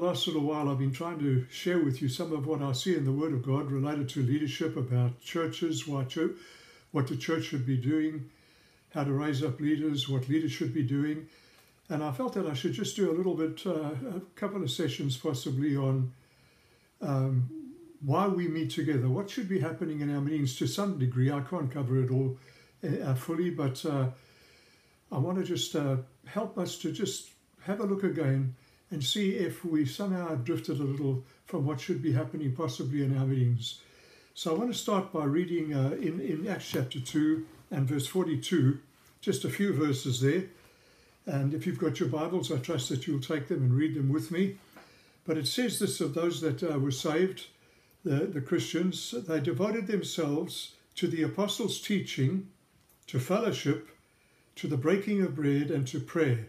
last little while, I've been trying to share with you some of what I see in the Word of God related to leadership, about churches, what, the church should be doing, how to raise up leaders, what leaders should be doing. And I felt that I should just do a little bit, uh, a couple of sessions possibly on um, why we meet together, what should be happening in our meetings to some degree. I can't cover it all uh, fully, but uh, I want to just uh, help us to just have a look again and see if we somehow have drifted a little from what should be happening possibly in our meetings. So I want to start by reading uh, in, in Acts chapter 2 and verse 42, just a few verses there. And if you've got your Bibles, I trust that you'll take them and read them with me. But it says this of those that uh, were saved, the, the Christians, they devoted themselves to the apostles' teaching, to fellowship, to the breaking of bread, and to prayer.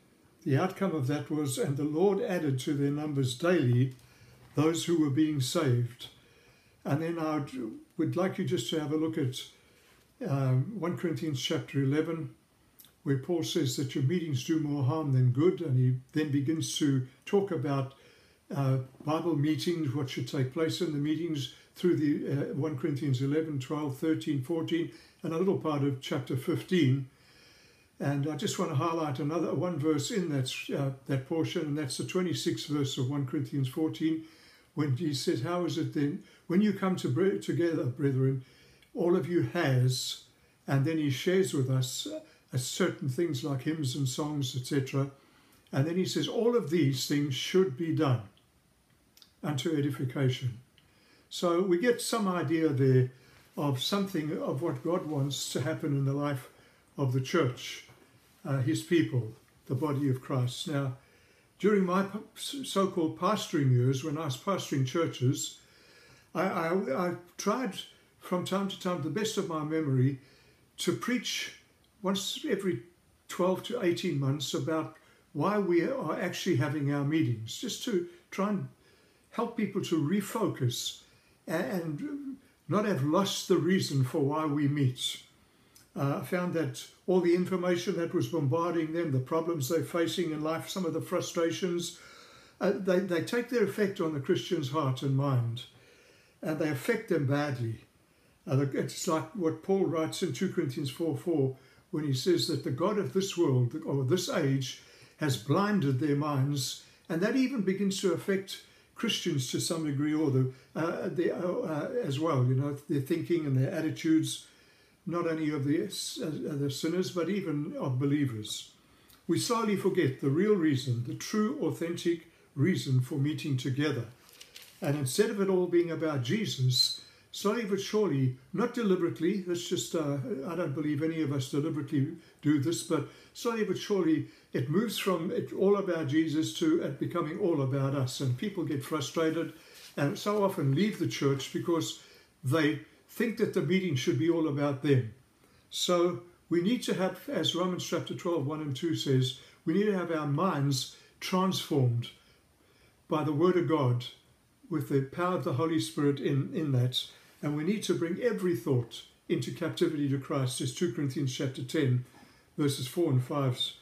the outcome of that was, and the Lord added to their numbers daily those who were being saved. And then I would like you just to have a look at um, 1 Corinthians chapter 11, where Paul says that your meetings do more harm than good. And he then begins to talk about uh, Bible meetings, what should take place in the meetings through the uh, 1 Corinthians 11, 12, 13, 14, and a little part of chapter 15 and I just want to highlight another one verse in that, uh, that portion, and that's the 26th verse of 1 Corinthians 14, when he says, How is it then, when you come to bre- together, brethren, all of you has, and then he shares with us uh, certain things like hymns and songs, etc. And then he says, All of these things should be done unto edification. So we get some idea there of something of what God wants to happen in the life of the church uh, his people, the body of Christ. Now, during my so called pastoring years, when I was pastoring churches, I, I, I tried from time to time, to the best of my memory, to preach once every 12 to 18 months about why we are actually having our meetings, just to try and help people to refocus and not have lost the reason for why we meet. Uh, I found that all the information that was bombarding them, the problems they're facing in life, some of the frustrations, uh, they, they take their effect on the Christian's heart and mind, and they affect them badly. Uh, it's like what Paul writes in 2 Corinthians 4 4 when he says that the God of this world or this age has blinded their minds, and that even begins to affect Christians to some degree, or the, uh, the uh, as well. You know, their thinking and their attitudes not only of the, uh, the sinners, but even of believers. We slowly forget the real reason, the true, authentic reason for meeting together. And instead of it all being about Jesus, slowly but surely, not deliberately, that's just, uh, I don't believe any of us deliberately do this, but slowly but surely, it moves from it all about Jesus to it becoming all about us. And people get frustrated and so often leave the church because they think that the meeting should be all about them. So we need to have, as Romans chapter 12, 1 and 2 says, we need to have our minds transformed by the Word of God with the power of the Holy Spirit in, in that. And we need to bring every thought into captivity to Christ, as 2 Corinthians chapter 10, verses 4 and 5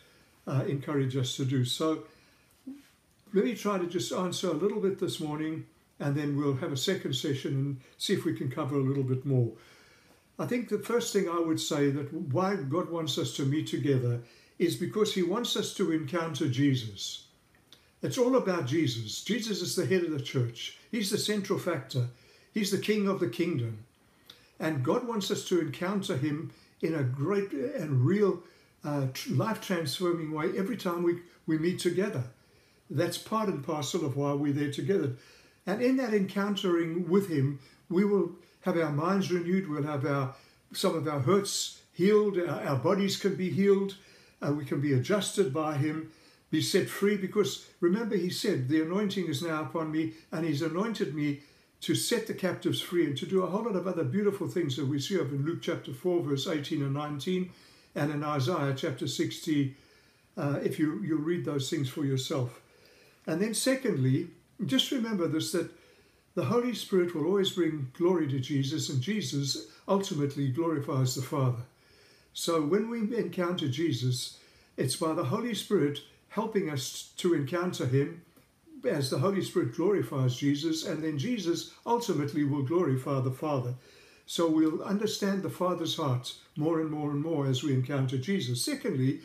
uh, encourage us to do. So let me try to just answer a little bit this morning and then we'll have a second session and see if we can cover a little bit more. I think the first thing I would say that why God wants us to meet together is because He wants us to encounter Jesus. It's all about Jesus. Jesus is the head of the church, He's the central factor, He's the king of the kingdom. And God wants us to encounter Him in a great and real uh, life transforming way every time we, we meet together. That's part and parcel of why we're there together. And in that encountering with Him, we will have our minds renewed, we'll have our some of our hurts healed, our, our bodies can be healed, uh, we can be adjusted by Him. be set free because remember, he said, The anointing is now upon me, and he's anointed me to set the captives free and to do a whole lot of other beautiful things that we see of in Luke chapter 4, verse 18 and 19, and in Isaiah chapter 60, uh, if you, you read those things for yourself. And then, secondly, just remember this that the Holy Spirit will always bring glory to Jesus, and Jesus ultimately glorifies the Father. So when we encounter Jesus, it's by the Holy Spirit helping us to encounter Him as the Holy Spirit glorifies Jesus, and then Jesus ultimately will glorify the Father. So we'll understand the Father's heart more and more and more as we encounter Jesus. Secondly,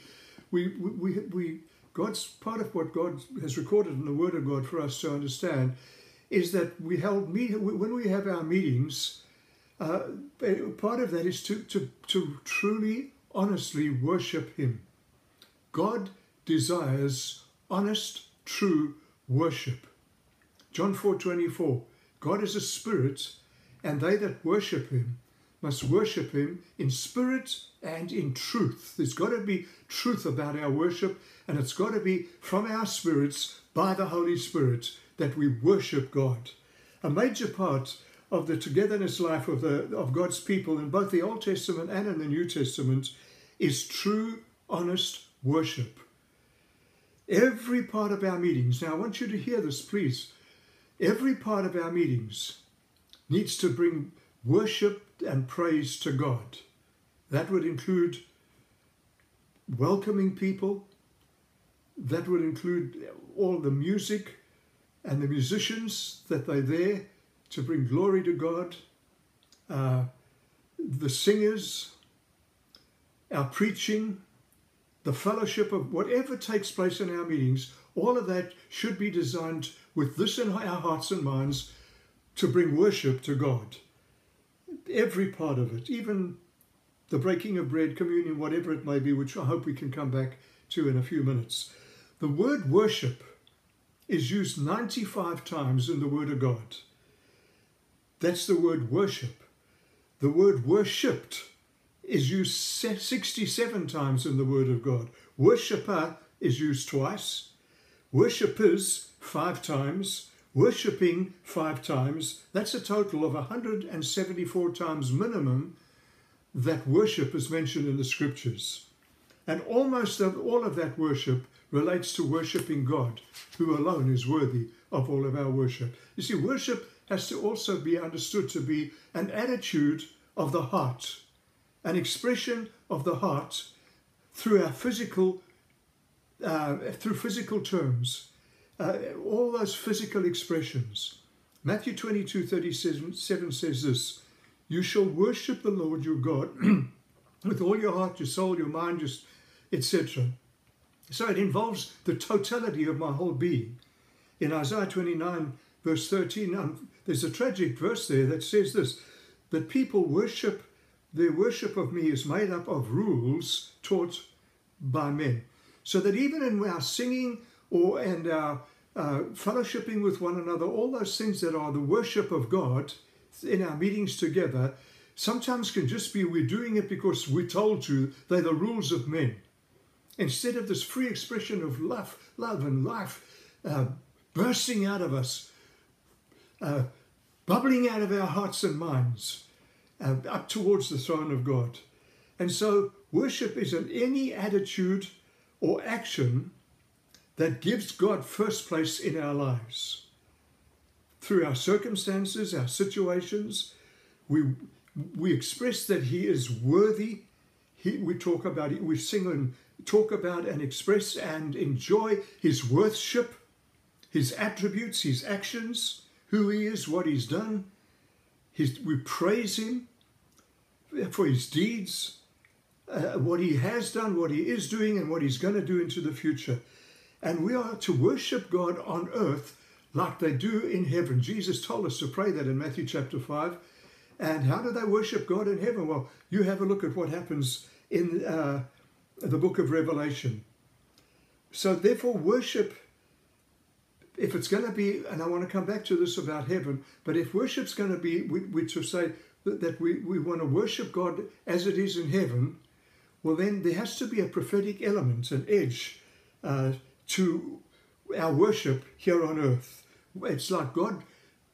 we, we, we, God's part of what God has recorded in the Word of God for us to understand is that we held meet when we have our meetings. Uh, part of that is to, to, to truly, honestly worship Him. God desires honest, true worship. John 4 24. God is a spirit, and they that worship him must worship him in spirit and in truth. There's got to be truth about our worship, and it's got to be from our spirits by the Holy Spirit that we worship God. A major part of the togetherness life of, the, of God's people in both the Old Testament and in the New Testament is true, honest worship. Every part of our meetings, now I want you to hear this, please. Every part of our meetings needs to bring worship and praise to God. That would include welcoming people, that would include all the music and the musicians that they're there to bring glory to God, uh, the singers, our preaching, the fellowship of whatever takes place in our meetings, all of that should be designed with this in our hearts and minds to bring worship to God. Every part of it, even the breaking of bread, communion, whatever it may be, which I hope we can come back to in a few minutes. The word worship is used 95 times in the Word of God. That's the word worship. The word worshipped is used 67 times in the Word of God. Worshipper is used twice. Worshippers, five times. Worshipping, five times. That's a total of 174 times minimum that worship is mentioned in the scriptures. And almost all of that worship relates to worshipping God, who alone is worthy of all of our worship. You see, worship has to also be understood to be an attitude of the heart an expression of the heart through our physical, uh, through physical terms, uh, all those physical expressions. Matthew 22 37 says this You shall worship the Lord your God with all your heart, your soul, your mind, just etc. So it involves the totality of my whole being. In Isaiah 29, verse 13, um, there's a tragic verse there that says this that people worship their worship of me is made up of rules taught by men. So that even in our singing or and our uh, fellowshipping with one another, all those things that are the worship of God in our meetings together, sometimes can just be we're doing it because we're told to. They're the rules of men. Instead of this free expression of love, love and life uh, bursting out of us, uh, bubbling out of our hearts and minds uh, up towards the throne of God. And so worship is an any attitude or action that gives God first place in our lives. Through our circumstances, our situations, we, we express that He is worthy. He, we talk about it, we sing and talk about and express and enjoy His worship, His attributes, His actions, who He is, what He's done. His, we praise Him for His deeds, uh, what He has done, what He is doing, and what He's going to do into the future. And we are to worship God on earth like they do in heaven. Jesus told us to pray that in Matthew chapter 5. And how do they worship God in heaven? Well, you have a look at what happens in uh, the book of Revelation. So, therefore, worship if it's going to be, and I want to come back to this about heaven, but if worship's going to be, we, we to say that, that we, we want to worship God as it is in heaven, well, then there has to be a prophetic element, an edge uh, to our worship here on earth. It's like God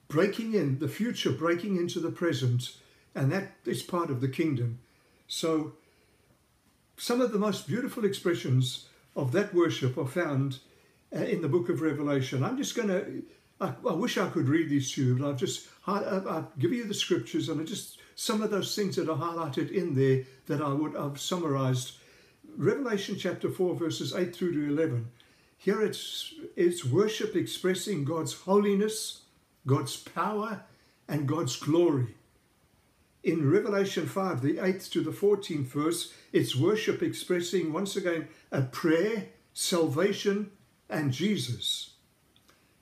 breaking in, the future breaking into the present, and that is part of the kingdom. So, some of the most beautiful expressions of that worship are found uh, in the book of Revelation. I'm just going to, I, wish I could read these to you, but I've just, I, I've given you the scriptures and I just, some of those things that are highlighted in there that I would, I've summarized. Revelation chapter 4, verses 8 through to 11. Here it's, it's worship expressing God's holiness, God's power, and God's glory. In Revelation 5, the 8th to the 14th verse, it's worship expressing once again a prayer, salvation, and Jesus.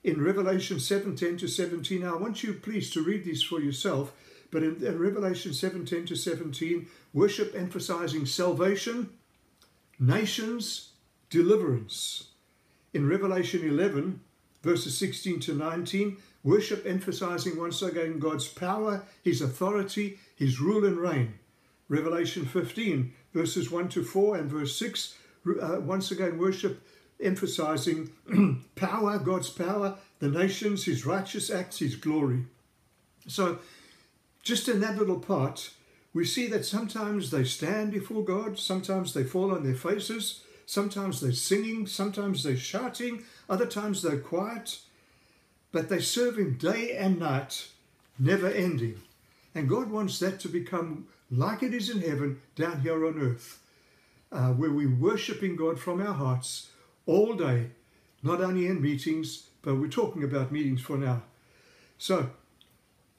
In Revelation 7 10 to 17, I want you please to read these for yourself, but in, in Revelation 7 10 to 17, worship emphasizing salvation, nations, deliverance. In Revelation 11, verses 16 to 19, worship emphasizing once again God's power, His authority, His rule and reign. Revelation 15, verses 1 to 4 and verse 6, uh, once again worship emphasizing power, God's power, the nations, His righteous acts, His glory. So, just in that little part, we see that sometimes they stand before God, sometimes they fall on their faces, Sometimes they're singing, sometimes they're shouting, other times they're quiet. But they serve Him day and night, never ending. And God wants that to become like it is in heaven down here on earth, uh, where we're worshipping God from our hearts all day, not only in meetings, but we're talking about meetings for now. So,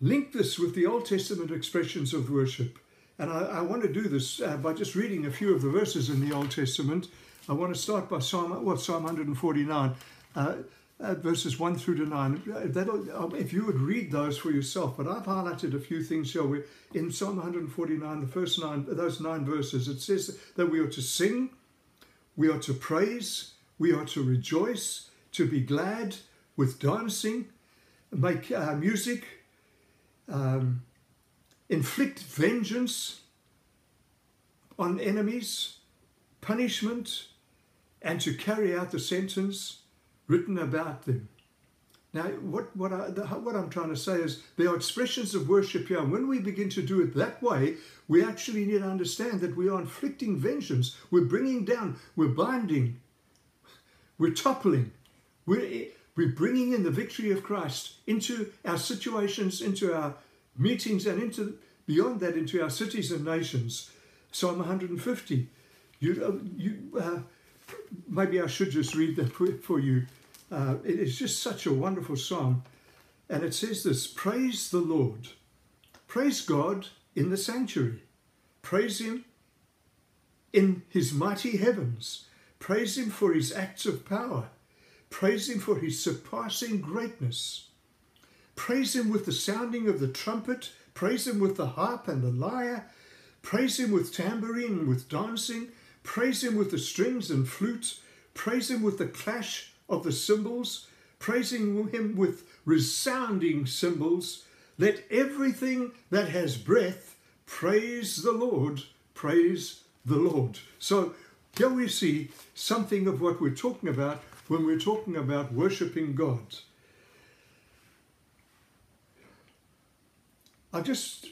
link this with the Old Testament expressions of worship. And I, I want to do this uh, by just reading a few of the verses in the Old Testament I want to start by Psalm, what, Psalm 149, uh, uh, verses 1 through to 9. Uh, um, if you would read those for yourself, but I've highlighted a few things here. Where in Psalm 149, the first nine, those nine verses, it says that we are to sing, we are to praise, we are to rejoice, to be glad with dancing, make uh, music, um, inflict vengeance on enemies, punishment, and to carry out the sentence written about them. Now, what, what, I, what I'm trying to say is there are expressions of worship here. And when we begin to do it that way, we actually need to understand that we are inflicting vengeance. We're bringing down, we're binding, we're toppling, we're, we're bringing in the victory of Christ into our situations, into our meetings, and into beyond that, into our cities and nations. Psalm 150. You, uh, you, uh, maybe I should just read that for you. Uh, it is just such a wonderful song. And it says this Praise the Lord. Praise God in the sanctuary. Praise Him in His mighty heavens. Praise Him for His acts of power. Praise Him for His surpassing greatness. Praise Him with the sounding of the trumpet. Praise Him with the harp and the lyre. Praise Him with tambourine and with dancing. Praise him with the strings and flutes. Praise him with the clash of the cymbals. Praising him with resounding cymbals. Let everything that has breath praise the Lord. Praise the Lord. So here we see something of what we're talking about when we're talking about worshipping God. I just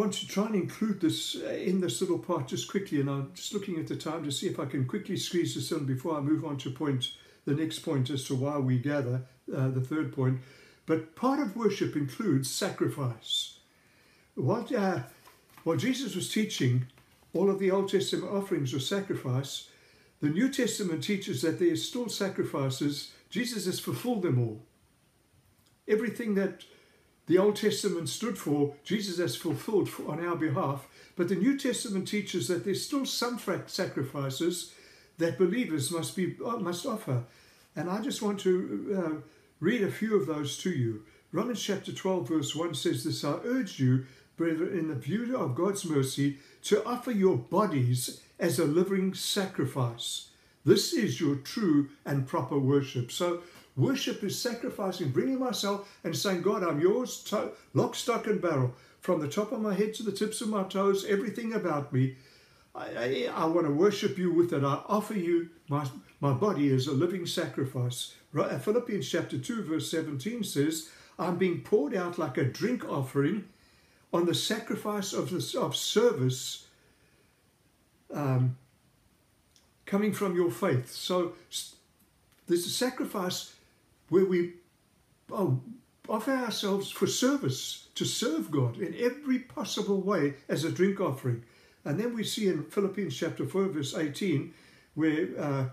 want to try and include this uh, in this little part just quickly, and I'm just looking at the time to see if I can quickly squeeze this in before I move on to point the next point as to why we gather, uh, the third point. But part of worship includes sacrifice. What, uh, what Jesus was teaching, all of the Old Testament offerings were sacrifice. The New Testament teaches that there are still sacrifices. Jesus has fulfilled them all. Everything that the Old Testament stood for, Jesus has fulfilled for, on our behalf. But the New Testament teaches that there's still some sacrifices that believers must be uh, must offer. And I just want to uh, read a few of those to you. Romans chapter 12, verse 1 says this I urge you, brethren, in the view of God's mercy, to offer your bodies as a living sacrifice. This is your true and proper worship. So Worship is sacrificing, bringing myself and saying, God, I'm yours, lock, stock, and barrel. From the top of my head to the tips of my toes, everything about me, I, I, I want to worship you with it. I offer you my, my body as a living sacrifice. Right? Philippians chapter 2, verse 17 says, I'm being poured out like a drink offering on the sacrifice of, the, of service um, coming from your faith. So there's a sacrifice where we oh, offer ourselves for service to serve God in every possible way as a drink offering. And then we see in Philippians chapter 4, verse 18, where uh,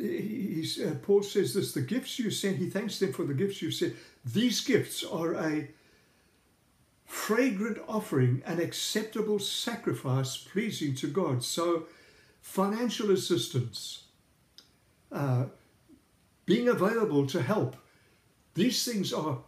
uh, Paul says this the gifts you sent, he thanks them for the gifts you sent. These gifts are a fragrant offering, an acceptable sacrifice pleasing to God. So, financial assistance, uh, being available to help, these things are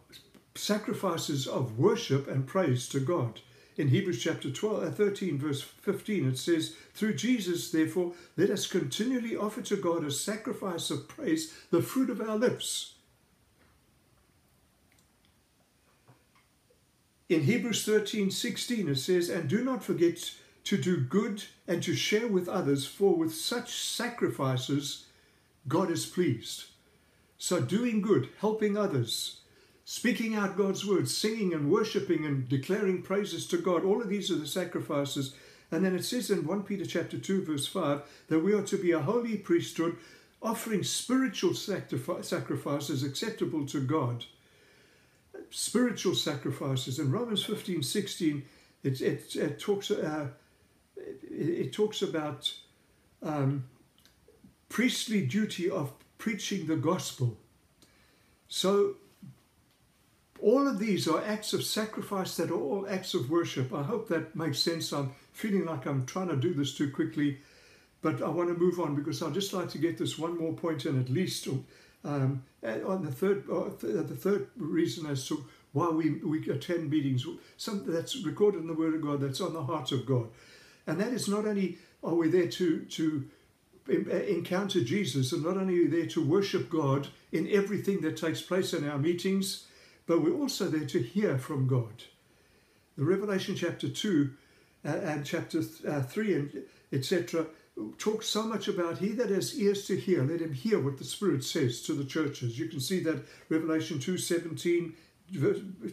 sacrifices of worship and praise to God. In Hebrews chapter 12, uh, 13, verse 15, it says, Through Jesus, therefore, let us continually offer to God a sacrifice of praise, the fruit of our lips. In Hebrews 13, 16, it says, And do not forget to do good and to share with others, for with such sacrifices God is pleased. So, doing good, helping others, speaking out God's word, singing and worshipping and declaring praises to God, all of these are the sacrifices. And then it says in 1 Peter chapter 2, verse 5, that we are to be a holy priesthood, offering spiritual sacrifices acceptable to God. Spiritual sacrifices. In Romans 15, 16, it, it, it talks, uh, it, it, talks about um, priestly duty of preaching the gospel. So, all of these are acts of sacrifice that are all acts of worship. I hope that makes sense. I'm feeling like I'm trying to do this too quickly, but I want to move on because I'd just like to get this one more point in at least. Um, on the third, uh, the third reason as to why we, we attend meetings, something that's recorded in the Word of God, that's on the heart of God, and that is not only are we there to to encounter Jesus and not only are there to worship God in everything that takes place in our meetings, but we're also there to hear from God. The Revelation chapter 2 uh, and chapter uh, 3 and etc. talk so much about he that has ears to hear, let him hear what the Spirit says to the churches. You can see that Revelation 2 17,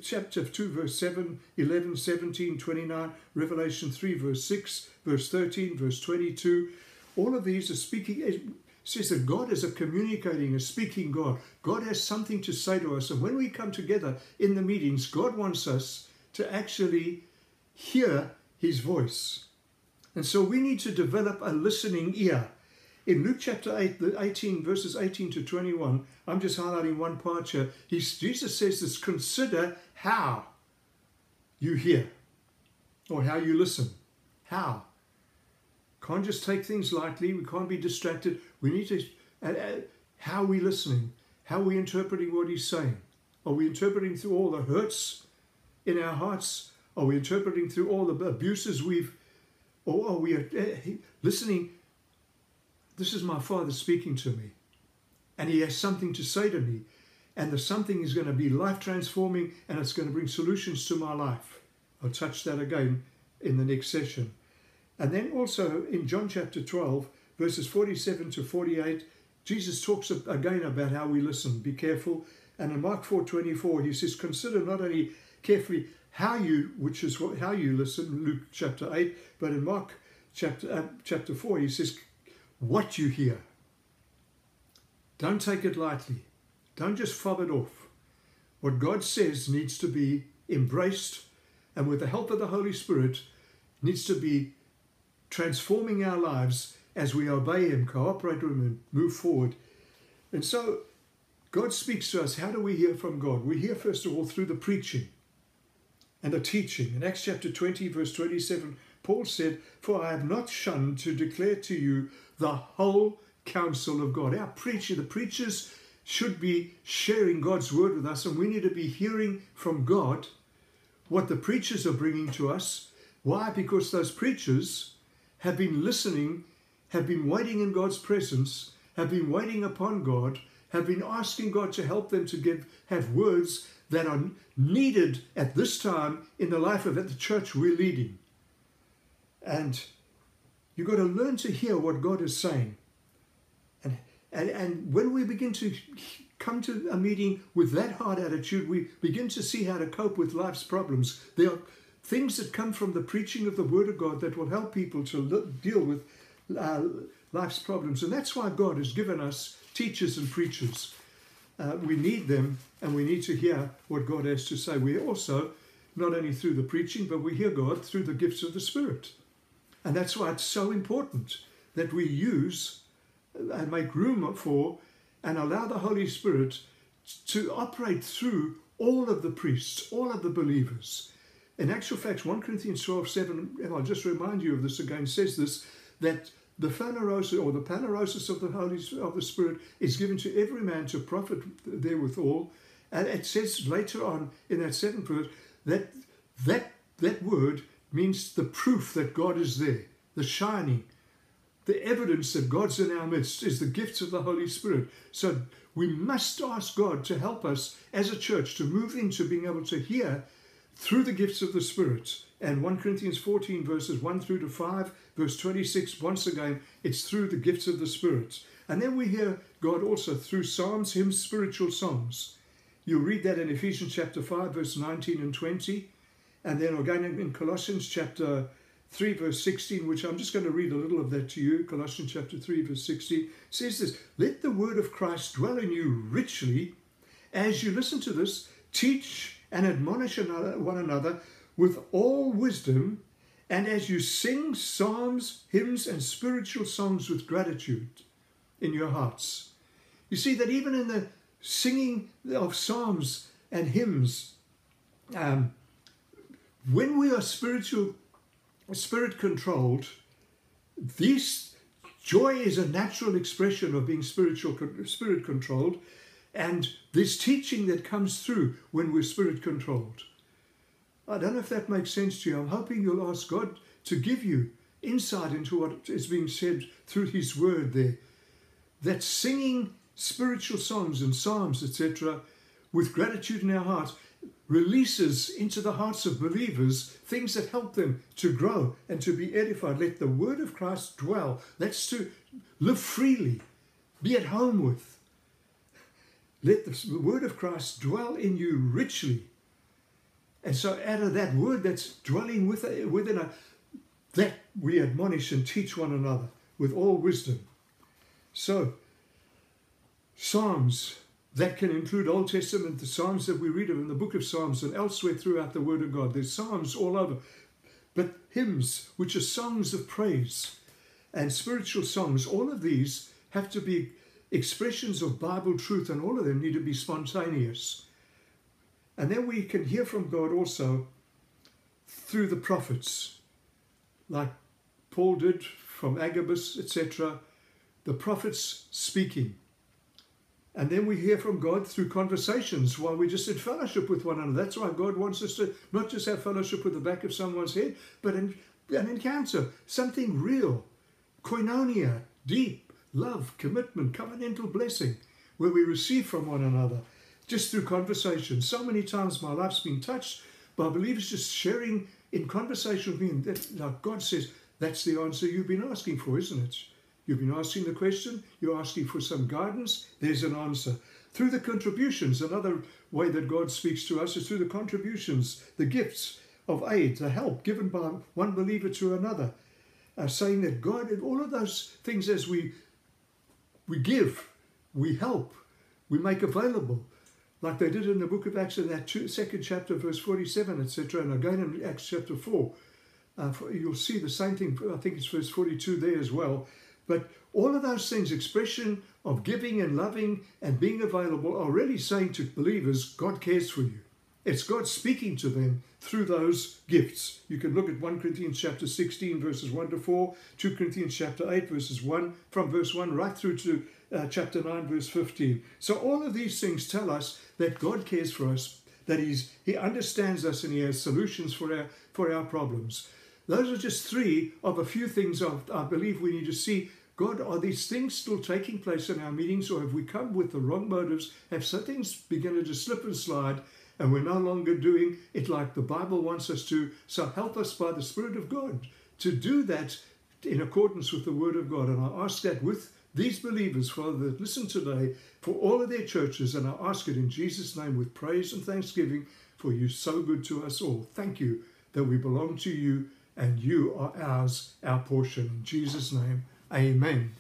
chapter 2, verse 7, 11, 17, 29, Revelation 3, verse 6, verse 13, verse 22 all of these are speaking, says that God is a communicating, a speaking God. God has something to say to us. And when we come together in the meetings, God wants us to actually hear his voice. And so we need to develop a listening ear. In Luke chapter 8, 18, verses 18 to 21, I'm just highlighting one part here. Jesus says this consider how you hear or how you listen. How? Can't just take things lightly. We can't be distracted. We need to. Uh, uh, how are we listening? How are we interpreting what he's saying? Are we interpreting through all the hurts in our hearts? Are we interpreting through all the abuses we've. Or are we uh, listening? This is my Father speaking to me. And he has something to say to me. And the something is going to be life transforming and it's going to bring solutions to my life. I'll touch that again in the next session. And then also in John chapter 12, verses 47 to 48, Jesus talks again about how we listen. Be careful. And in Mark 4:24, he says, "Consider not only carefully how you, which is what, how you listen." Luke chapter 8, but in Mark chapter uh, chapter 4, he says, "What you hear." Don't take it lightly. Don't just fob it off. What God says needs to be embraced, and with the help of the Holy Spirit, needs to be transforming our lives as we obey Him, cooperate with Him, and move forward. And so, God speaks to us. How do we hear from God? We hear, first of all, through the preaching and the teaching. In Acts chapter 20, verse 27, Paul said, For I have not shunned to declare to you the whole counsel of God. Our preacher, the preachers should be sharing God's word with us, and we need to be hearing from God what the preachers are bringing to us. Why? Because those preachers have been listening, have been waiting in God's presence, have been waiting upon God, have been asking God to help them to give have words that are needed at this time in the life of the church we're leading. And You've got to learn to hear what God is saying. And, and, and when we begin to come to a meeting with that hard attitude, we begin to see how to cope with life's problems. There are things that come from the preaching of the Word of God that will help people to look, deal with uh, life's problems. And that's why God has given us teachers and preachers. Uh, we need them and we need to hear what God has to say. We also, not only through the preaching, but we hear God through the gifts of the Spirit. And that's why it's so important that we use and make room for and allow the Holy Spirit to operate through all of the priests, all of the believers. In actual fact, 1 Corinthians 12 7, and I'll just remind you of this again, says this that the phanerosis or the panerosis of the Holy of the Spirit is given to every man to profit therewithal. And it says later on in that seventh verse that that that word means the proof that God is there, the shining, the evidence that God's in our midst is the gifts of the Holy Spirit. So we must ask God to help us as a church to move into being able to hear through the gifts of the Spirit. And 1 Corinthians 14, verses 1 through to 5, verse 26, once again, it's through the gifts of the Spirit. And then we hear God also through psalms, hymns, spiritual songs. You'll read that in Ephesians chapter 5, verse 19 and 20. And then again in Colossians chapter 3 verse 16, which I'm just going to read a little of that to you. Colossians chapter 3 verse 16 says this, Let the word of Christ dwell in you richly. As you listen to this, teach and admonish one another with all wisdom, and as you sing psalms, hymns, and spiritual songs with gratitude in your hearts. You see that even in the singing of psalms and hymns, um, when we are spiritual spirit controlled, this joy is a natural expression of being spiritual spirit controlled, and this teaching that comes through when we're spirit controlled. I don't know if that makes sense to you. I'm hoping you'll ask God to give you insight into what is being said through His Word there. That singing spiritual songs and psalms, etc., with gratitude in our hearts, releases into the hearts of believers things that help them to grow and to be edified. Let the word of Christ dwell. Let's to live freely, be at home with. Let the word of Christ dwell in you richly. And so out of that word that's dwelling eh, within a, that we admonish and teach one another with all wisdom. So, Psalms that can include Old Testament, the Psalms that we read of in the book of Psalms and elsewhere throughout the Word of God. There's Psalms all over. But hymns, which are songs of praise, and spiritual songs, all of these have to be expressions of Bible truth, and all of them need to be spontaneous. And then we can hear from God also through the prophets, like Paul did from Agabus, etc. The prophets speaking. And then we hear from God through conversations while we're just in fellowship with one another. That's why God wants us to not just have fellowship with the back of someone's head, but an, an encounter, something real, koinonia, deep, love, commitment, covenantal blessing, where we receive from one another just through conversation. So many times my life's been touched by believers just sharing in conversation with me. And that, like God says, that's the answer you've been asking for, isn't it? You've been asking the question, you're asking for some guidance, there's an answer. Through the contributions, another way that God speaks to us is through the contributions, the gifts of aid, the help given by one believer to another. Uh, saying that God, in all of those things as we we give, we help, we make available, like they did in the book of Acts in that two, second chapter, verse 47, etc., and again in Acts chapter 4. Uh, you'll see the same thing, I think it's verse 42 there as well, but all of those things, expression of giving and loving and being available, are really saying to believers, God cares for you. It's God speaking to them through those gifts. You can look at 1 Corinthians chapter 16, verses 1 to 4, 2 Corinthians chapter 8, verses 1, from verse 1 right through to uh, chapter 9, verse 15. So all of these things tell us that God cares for us, that he's, He understands us and He has solutions for our, for our problems. Those are just three of a few things I believe we need to see. God, are these things still taking place in our meetings, or have we come with the wrong motives? Have some things begun to slip and slide, and we're no longer doing it like the Bible wants us to? So help us by the Spirit of God to do that in accordance with the Word of God. And I ask that with these believers, Father, that listen today for all of their churches. And I ask it in Jesus' name with praise and thanksgiving, for you so good to us all. Thank you that we belong to you and you are ours, our portion. In Jesus' name, amen.